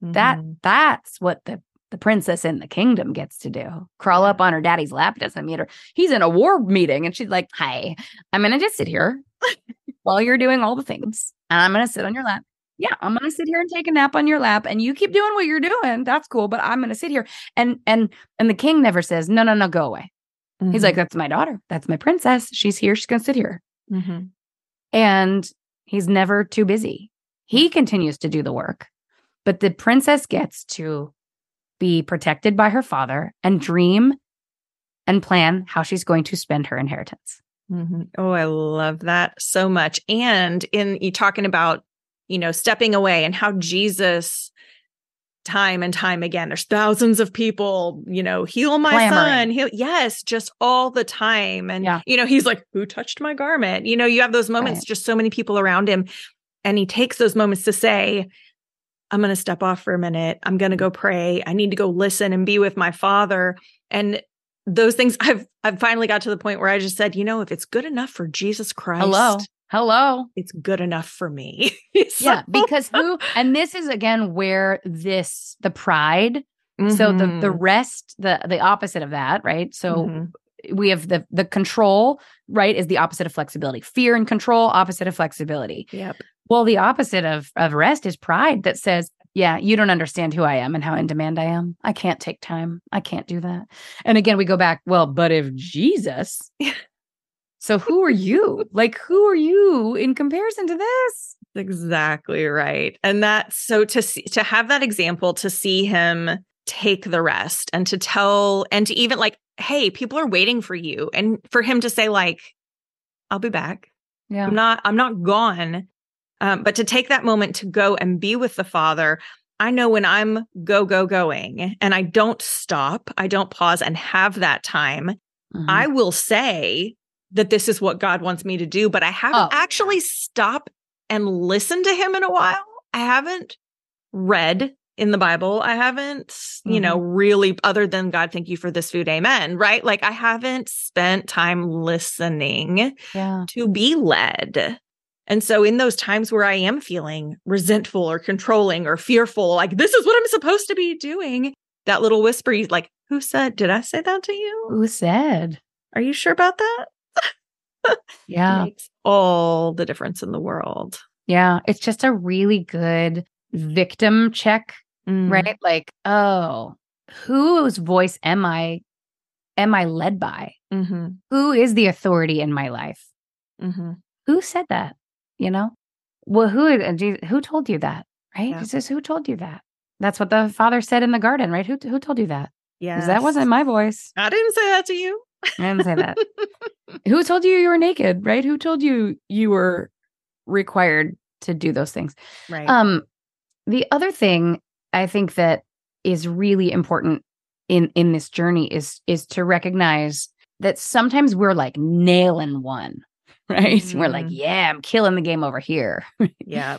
That Mhm. that's what the the princess in the kingdom gets to do. Crawl up on her daddy's lap, doesn't meet her. He's in a war meeting, and she's like, "Hi, I'm gonna just sit here [LAUGHS] while you're doing all the things, and I'm gonna sit on your lap. Yeah, I'm gonna sit here and take a nap on your lap, and you keep doing what you're doing. That's cool, but I'm gonna sit here." And and and the king never says, "No, no, no, go away." He's like, "That's my daughter. That's my princess. She's here. She's gonna sit here." Mhm. and he's never too busy. He continues to do the work, but the princess gets to be protected by her father and dream and plan how she's going to spend her inheritance. Mhm. Oh, I love that so much. And in you talking about, you know, stepping away and how Jesus time and time again, there's thousands of people, you know, heal my Clamoring. son. Heal, yes, just all the time. And, Yeah. you know, he's like, who touched my garment? You know, you have those moments, Right. just so many people around him. And he takes those moments to say, I'm going to step off for a minute. I'm going to go pray. I need to go listen and be with my father. And those things I've I've finally got to the point where I just said, you know, if it's good enough for Jesus Christ, Hello. Hello. it's good enough for me. [LAUGHS] So- Yeah, because who and this is again where this the pride, so the the Mhm. rest, the the opposite of that, right? So Mhm. we have the the control, right, is the opposite of flexibility. Fear and control, opposite of flexibility. Yep. Well, the opposite of of rest is pride that says, "Yeah, you don't understand who I am and how in demand I am. I can't take time. I can't do that." And again, we go back. Well, but if Jesus, [LAUGHS] so who are you? Like, who are you in comparison to this? Exactly right. And that's so to see to have that example to see him take the rest and to tell and to even like, hey, people are waiting for you. And for him to say, like, I'll be back. Yeah, I'm not, I'm not gone. Um, but to take that moment to go and be with the father, I know when I'm go, go, going and I don't stop, I don't pause and have that time, Mhm. I will say that this is what God wants me to do, but I haven't Oh, actually stopped and listened to him in a while. I haven't read in the Bible. I haven't, mm-hmm. you know, really, other than God, thank you for this food. Amen. Right. Like I haven't spent time listening yeah. to be led. And so, in those times where I am feeling resentful or controlling or fearful, like this is what I'm supposed to be doing, that little whisper, like, who said, did I say that to you? Who said? Are you sure about that? Yeah. makes all the difference in the world. Yeah. It's just a really good victim check, mm. right? Like, oh, whose voice am I am I led by? Mm-hmm. Who is the authority in my life? Mm-hmm. Who said that? You know, well, who uh, who told you that? Right? Yeah. Jesus, who told you that? That's what the father said in the garden, right? Who who told you that? Yeah, that wasn't my voice. I didn't say that to you. I didn't say that. [LAUGHS] who told you you were naked? Right? Who told you you were required to do those things? Right. Um, the other thing I think that is really important in in this journey is is to recognize that sometimes we're like nailing one [LAUGHS] right? Mm-hmm. We're like, mm-hmm. yeah, I'm killing the game over here. [LAUGHS] yeah.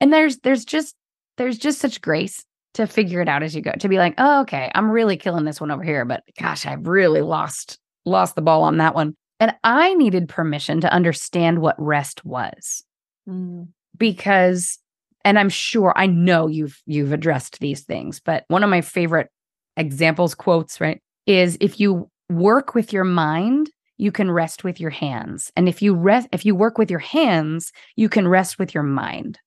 And there's there's just there's just such grace to figure it out as you go. To be like, oh, okay, I'm really killing this one over here, but gosh, I've really lost lost the ball on that one. And I needed permission to understand what rest was. Mm. Because and I'm sure I know you've you've addressed these things, but one of my favorite examples quotes, right, is if you work with your mind, you can rest with your hands. And if you rest, if you work with your hands, you can rest with your mind.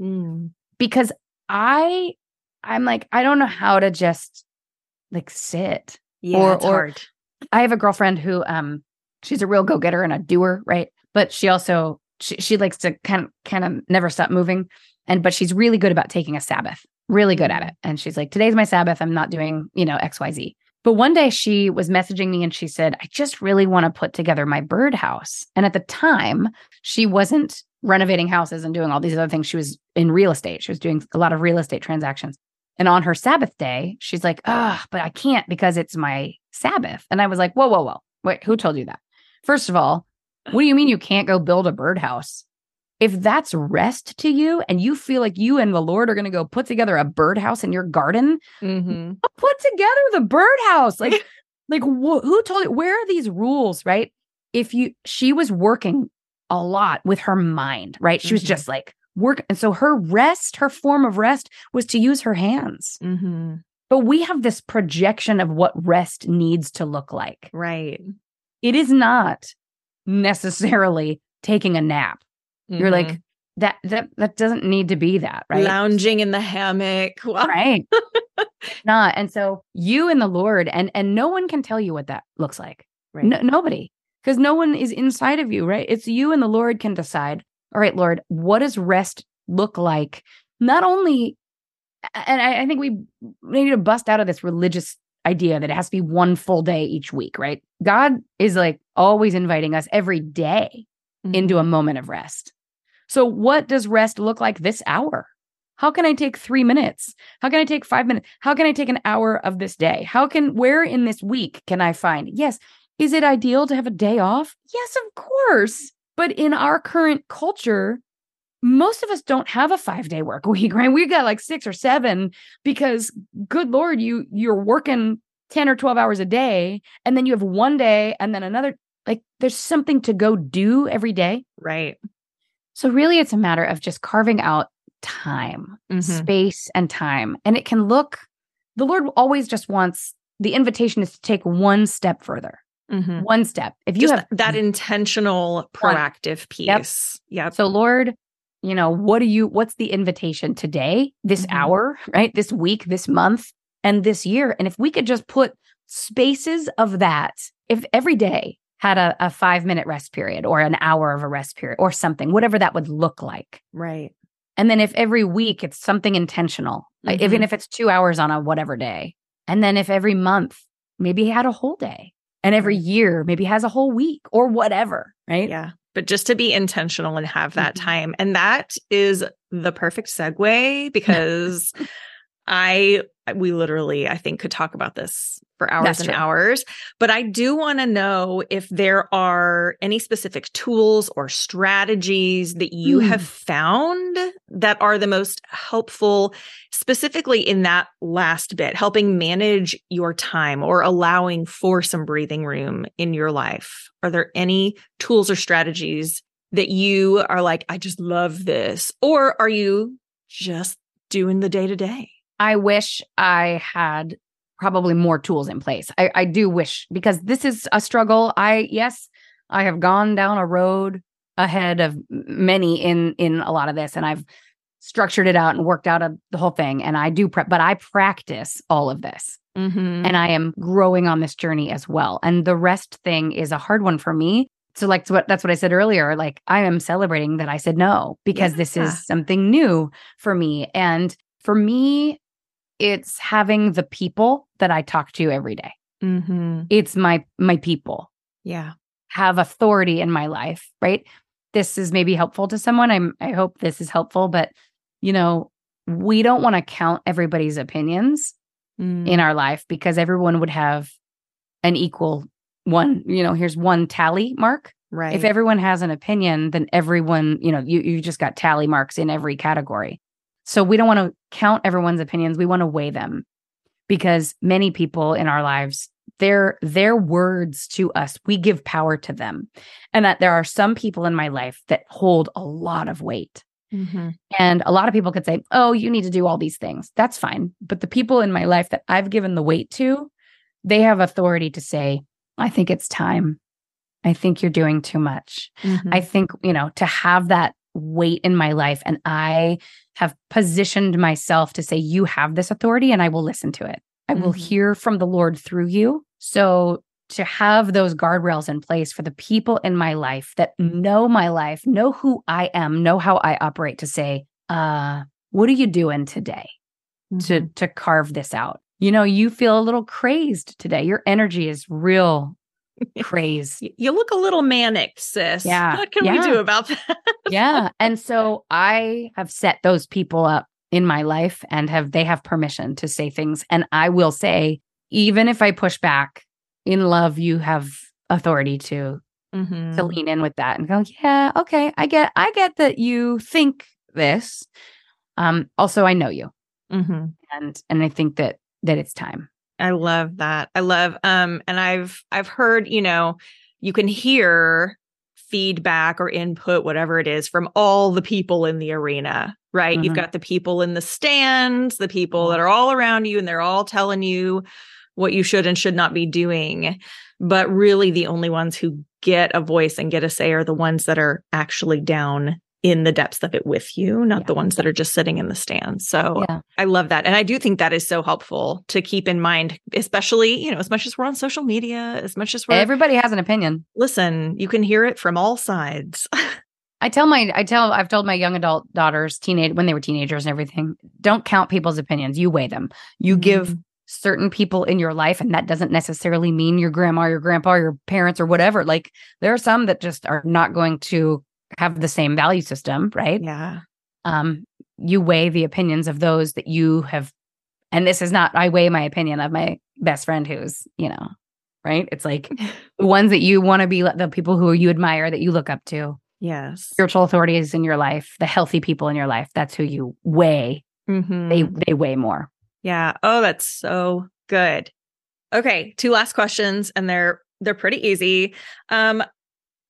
Mm. Because I, I'm like, I don't know how to just like sit. Yeah, or, or hard. I have a girlfriend who, um, she's a real go getter and a doer, right? But she also she, she likes to kind of kind of never stop moving, and but she's really good about taking a Sabbath, really good at it. And she's like, today's my Sabbath. I'm not doing you know X Y Z. But one day she was messaging me and she said, I just really want to put together my birdhouse. And at the time, she wasn't renovating houses and doing all these other things. She was in real estate. She was doing a lot of real estate transactions. And on her Sabbath day, she's like, ah, but I can't because it's my Sabbath. And I was like, whoa, whoa, whoa. Wait, who told you that? First of all, what do you mean you can't go build a birdhouse? if that's rest to you and you feel like you and the Lord are going to go put together a birdhouse in your garden, mm-hmm. put together the birdhouse. Like, [LAUGHS] like wh- who told you? Where are these rules? Right? If you, she was working a lot with her mind, right? She mm-hmm. was just like work, and so her rest, her form of rest, was to use her hands. Mm-hmm. But we have this projection of what rest needs to look like. Right. It is not necessarily taking a nap Mm-hmm. You're like, mm-hmm. that that that doesn't need to be that, right? Lounging in the hammock. [LAUGHS] Right. Not. And so you and the Lord, and and no one can tell you what that looks like. Right. No, nobody. Because no one is inside of you, right? It's you and the Lord can decide, all right, Lord, what does rest look like? Not only and I, I think we need to bust out of this religious idea that it has to be one full day each week, right? God is like always inviting us every day mm-hmm. into a moment of rest. So, what does rest look like this hour? How can I take three minutes? How can I take five minutes? How can I take an hour of this day? How can, where in this week can I find? Yes. Is it ideal to have a day off? Yes, of course. But in our current culture, most of us don't have a five day work [LAUGHS] week, right? We've got like six or seven because good Lord, you, you're working 10 or 12 hours a day. And then you have one day and then another, like there's something to go do every day. Right. So, really, it's a matter of just carving out time, mm-hmm. space, and time. And it can look, the Lord always just wants the invitation is to take one step further. Mm-hmm. One step. If you just have that intentional, proactive one. piece. Yep. yep. So, Lord, you know, what do you, what's the invitation today, this mm-hmm. hour, right? This week, this month, and this year? And if we could just put spaces of that, if every day had a, a five minute rest period or an hour of a rest period or something, whatever that would look like. Right. And then if every week it's something intentional, mm-hmm. even if it's two hours on a whatever day. And then if every month maybe he had a whole day and every year maybe has a whole week or whatever. Right. Yeah. But just to be intentional and have that mm-hmm. time. And that is the perfect segue [LAUGHS] because I we literally, I think, could talk about this for hours That's and true. hours. But I do want to know if there are any specific tools or strategies that you Hmm. have found that are the most helpful, specifically in that last bit, helping manage your time or allowing for some breathing room in your life. Are there any tools or strategies that you are like, I just love this? Or are you just doing the day to day? I wish I had probably more tools in place. I, I do wish because this is a struggle. I yes, I have gone down a road ahead of many in in a lot of this, and I've structured it out and worked out a, the whole thing. And I do prep, but I practice all of this, Mm-hmm. and I am growing on this journey as well. And the rest thing is a hard one for me. So like what that's what I said earlier. Like I am celebrating that I said no because this is something new for me. And for me, it's having the people that I talk to every day. mm-hmm. It's my my people Yeah. have authority in my life, right? This is maybe helpful to someone. I'm I hope this is helpful, but you know, we don't want to count everybody's opinions Mm. in our life because everyone would have an equal one, you know, here's one tally mark. right. If everyone has an opinion, then everyone, you know, you you just got tally marks in every category. So we don't want to count everyone's opinions. We want to weigh them because many people in our lives, their their words to us, we give power to them. And that there are some people in my life that hold a lot of weight. Mhm. And a lot of people could say, "Oh, you need to do all these things." That's fine. But the people in my life that I've given the weight to, they have authority to say, "I think it's time. I think you're doing too much." Mhm. I think, you know, to have that weight in my life and I have positioned myself to say, you have this authority and I will listen to it. I will Mhm. hear from the Lord through you. So to have those guardrails in place for the people in my life that know my life, know who I am, know how I operate to say, uh, what are you doing today to Mhm. to carve this out? You know, you feel a little crazed today. Your energy is real crazed. Y- you look a little manic, sis. Yeah. What can we do about [LAUGHS] that? yeah and so i have set those people up in my life and have they have permission to say things and i will say even if i push back in love you have authority to Mhm. to lean in with that and go yeah okay i get i get that you think this um also i know you Mhm. and and i think that that it's time I love that. I love um and I've I've heard, you know, you can hear feedback or input whatever it is from all the people in the arena, right? You've Mhm. got the people in the stands, the people that are all around you and they're all telling you what you should and should not be doing. But really the only ones who get a voice and get a say are the ones that are actually down in the depths of it with you, not Yeah. the ones that are just sitting in the stands. So yeah I love that. And I do think that is so helpful to keep in mind, especially, you know, as much as we're on social media, as much as we're, everybody has an opinion listen, you can hear it from all sides. [LAUGHS] I tell my I tell I've told my young adult daughters teenage when they were teenagers and everything don't count people's opinions you weigh them you give Mhm. certain people in your life and that doesn't necessarily mean your grandma your grandpa your parents or whatever like there are some that just are not going to have the same value system right yeah. um you weigh the opinions of those that you have and this is not I weigh my opinion of my best friend who's you know right it's like [LAUGHS] the ones that you want to be the people who you admire that you look up to Yes. spiritual authorities in your life, the healthy people in your life, that's who you weigh. Mhm. They they weigh more. Yeah. Oh, that's so good. Okay, two last questions and they're they're pretty easy. Um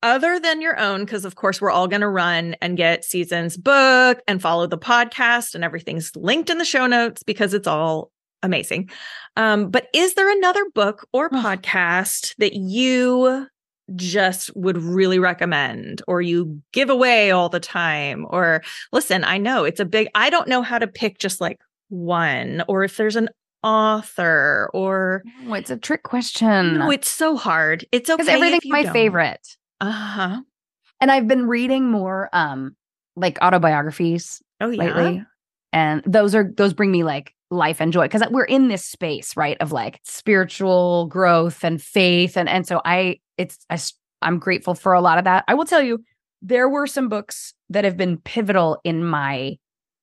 other than your own because of course we're all going to run and get season's book and follow the podcast and everything's linked in the show notes because it's all amazing. Um but is there another book or podcast that you just would really recommend or you give away all the time or listen i know it's a big i don't know how to pick just like one or if there's an author or Oh, it's a trick question. no it's so hard it's okay because everything's my don't. favorite. Uh-huh And I've been reading more um like autobiographies oh yeah lately. And those are those bring me like life and joy because we're in this space, right? Of like spiritual growth and faith. And and so I it's I I'm grateful for a lot of that. I will tell you, there were some books that have been pivotal in my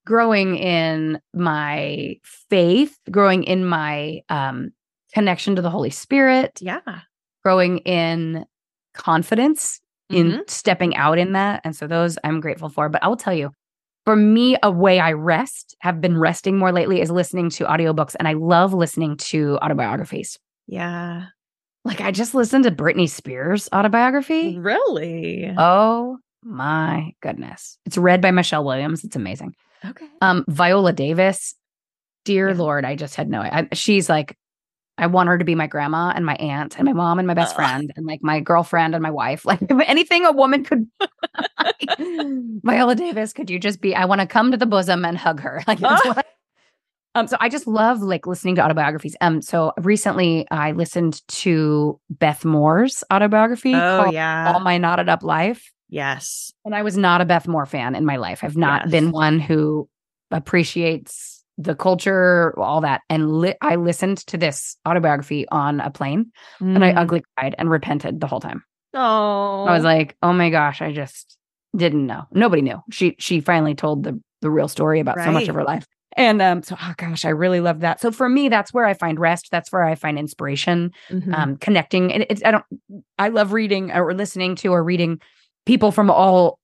growing in my faith, growing in my um, connection to the Holy Spirit, Yeah. growing in confidence in Mhm. stepping out in that. And so those I'm grateful for. But I will tell you, for me, a way I rest, have been resting more lately, is listening to audiobooks. And I love listening to autobiographies. Yeah. Like I just listened to Britney Spears autobiography. Really? Oh my goodness. It's read by Michelle Williams. It's amazing. okay. Um, Viola Davis, dear Yeah. Lord, I just had no I, she's like, I want her to be my grandma and my aunt and my mom and my best Ugh. friend and like my girlfriend and my wife. [LAUGHS] Like anything a woman could [LAUGHS] Viola Davis, could you just be? I want to come to the bosom and hug her. [LAUGHS] Like that's Ah. what I- um, so I just love like listening to autobiographies. Um, so recently I listened to Beth Moore's autobiography Oh, called yeah. All My Knotted Up Life. yes. And I was not a Beth Moore fan in my life. I've not Yes. been one who appreciates the culture, all that. And li- I listened to this autobiography on a plane and I ugly cried and repented the whole time. Oh. I was like, oh my gosh, I just didn't know. Nobody knew. She she finally told the the real story about so much of her life. And um, so oh gosh, I really love that. So for me, that's where I find rest. That's where I find inspiration Mhm. um, connecting. And it's I don't I love reading or listening to or reading people from all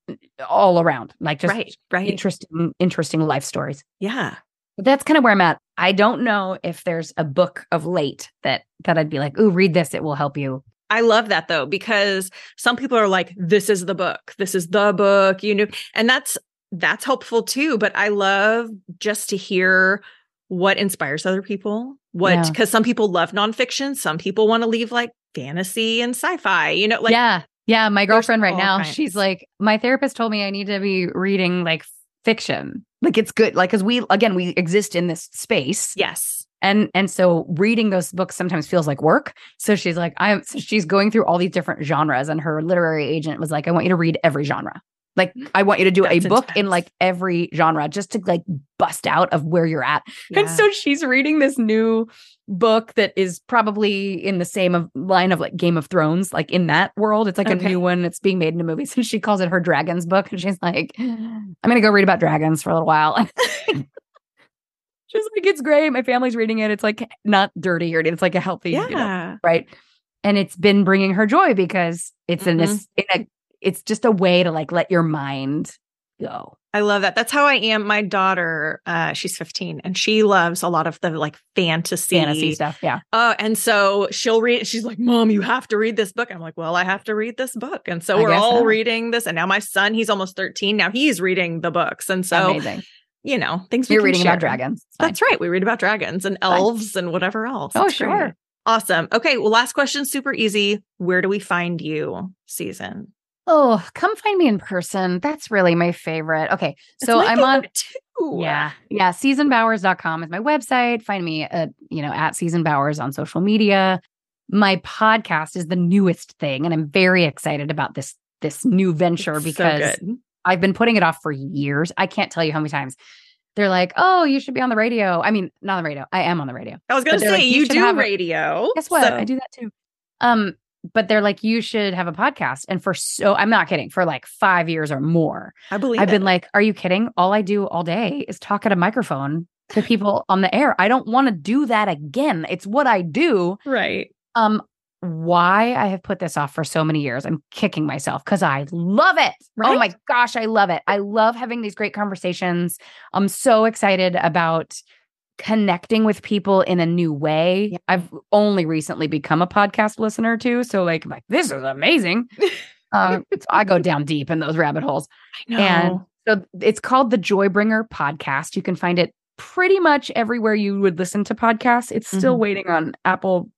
all around, like just right. Right. interesting interesting life stories. yeah. But that's kind of where I'm at. I don't know if there's a book of late that that I'd be like, "Ooh, read this; it will help you." I love that though, because some people are like, this is the book. This is the book, you know, and that's that's helpful too. But I love just to hear what inspires other people. What Yeah. because some people love nonfiction, some people want to leave like fantasy and sci-fi, you know, like yeah, yeah. My girlfriend right now, kinds. she's like, my therapist told me I need to be reading like fiction. Like it's good, like because we again we exist in this space, yes. and and so reading those books sometimes feels like work so she's like i'm so she's going through all these different genres and her literary agent was like i want you to read every genre like i want you to do a That's book in like every genre just to like bust out of where you're at and so she's reading this new book that is probably in the same of line of like game of thrones like in that world it's like Okay. a new one it's being made into movies and she calls it her dragons book and she's like i'm gonna go read about dragons for a little while [LAUGHS] She's like, it's great. My family's reading it. It's like not dirty or anything. It's like a healthy, you know, yeah. right? And it's been bringing her joy because it's in Mhm. this, in a, it's just a way to like let your mind go. I love that. That's how I am. My daughter, uh, she's 15 and she loves a lot of the like fantasy. Fantasy stuff. Yeah. Uh, and so she'll read, she's like, Mom, you have to read this book. I'm like, Well, I have to read this book. And so I we're all so. reading this. And now my son, he's almost 13. Now he's reading the books. And so, Amazing. you know, things we You're can reading about dragons. That's right. We read about dragons and elves and whatever else. Oh, great. sure. Awesome. Okay. Well, last question, super easy. Where do we find you, Season? Oh, come find me in person. That's really my favorite. Okay. So I'm on, too. yeah, yeah. Seasonbowers.com is my website. Find me at, you know, at Season Bowers on social media. My podcast is the newest thing, and I'm very excited about this this new venture It's because good. I've been putting it off for years. I can't tell you how many times they're like, "Oh, you should be on the radio." I mean, not on the radio. I am on the radio. I was going to say, like, you you, do have radio. Guess what? so- I do that too. Um, but they're like, "You should have a podcast." And for so, I'm not kidding. For like five years or more, I believe I've been like, "Are you kidding?" All I do all day is talk at a microphone to people [LAUGHS] on the air. I don't want to do that again. It's what I do. right. Um, why I have put this off for so many years. I'm kicking myself because I love it. Oh my gosh, I love it. I love having these great conversations. I'm so excited about connecting with people in a new way. Yeah. I've only recently become a podcast listener too. So like, like this is amazing. [LAUGHS] um, so I go down deep in those rabbit holes. I know. And so it's called the Joybringer podcast. You can find it pretty much everywhere you would listen to podcasts. It's still Mhm. waiting on Apple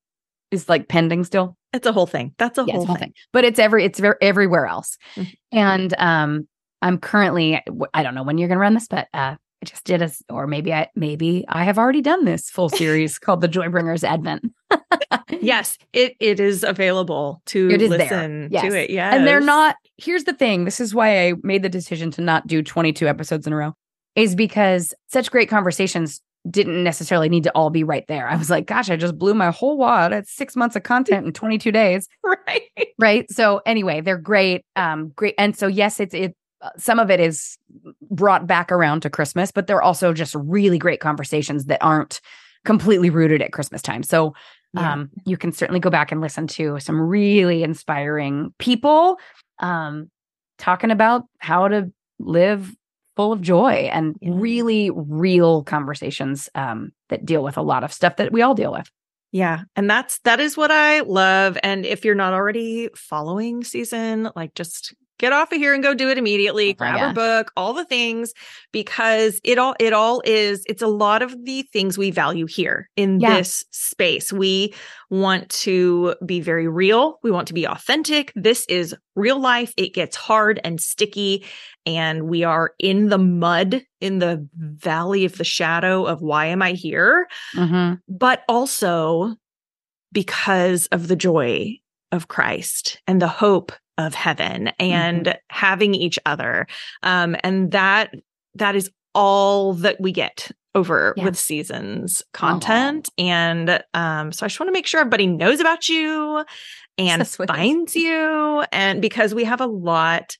is like pending still. it's a whole thing. That's a Yeah, whole it's a whole thing. thing. But it's every it's ver- everywhere else. Mhm. And um I'm currently I don't know when you're going to run this but uh I just did a or maybe I maybe I have already done this full series called the Joybringers Advent. [LAUGHS] Yes, it it is available to It is listen Yes. to it. Yeah. And they're not, here's the thing. This is why I made the decision to not do 22 episodes in a row, is because such great conversations didn't necessarily need to all be right there. I was like, gosh, I just blew my whole wad at six months of content in 22 days. [LAUGHS] right. Right. So anyway, they're great. Um, great. And so yes, it's it some of it is brought back around to Christmas, but they're also just really great conversations that aren't completely rooted at Christmas time. So yeah. um, you can certainly go back and listen to some really inspiring people um, talking about how to live full of joy and yeah. really real conversations um, that deal with a lot of stuff that we all deal with. Yeah. And that's that is what I love. And if you're not already following season, like just get off of here and go do it immediately. Oh, grab yeah. her book, all the things, because it all it all is it's a lot of the things we value here in yeah. this space. We want to be very real. We want to be authentic. This is real life. It gets hard and sticky, and we are in the mud, in the valley of the shadow of why am I here? Mm-hmm. But also because of the joy of Christ and the hope of heaven and mm-hmm. having each other. Um, and that that is all that we get over yeah. with seasons content. And um, so I just want to make sure everybody knows about you and so finds you. And because we have a lot,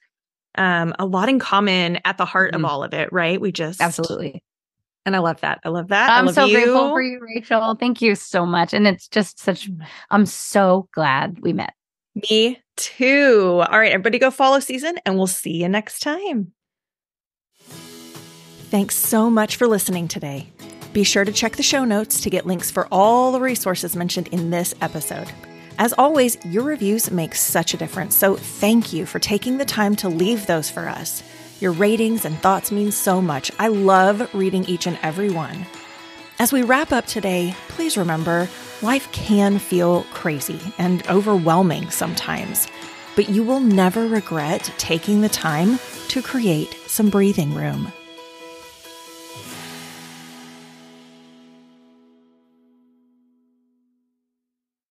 um, a lot in common at the heart mm-hmm. of all of it, right? We just absolutely and I love that. I love that. I'm love so you. grateful for you, Rachel. Thank you so much. And it's just such, mm. I'm so glad we met. Me too. All right, everybody go follow season and we'll see you next time. Thanks so much for listening today. Be sure to check the show notes to get links for all the resources mentioned in this episode. As always, your reviews make such a difference, so thank you for taking the time to leave those for us. Your ratings and thoughts mean so much. I love reading each and every one. As we wrap up today, please remember life can feel crazy and overwhelming sometimes, but you will never regret taking the time to create some breathing room.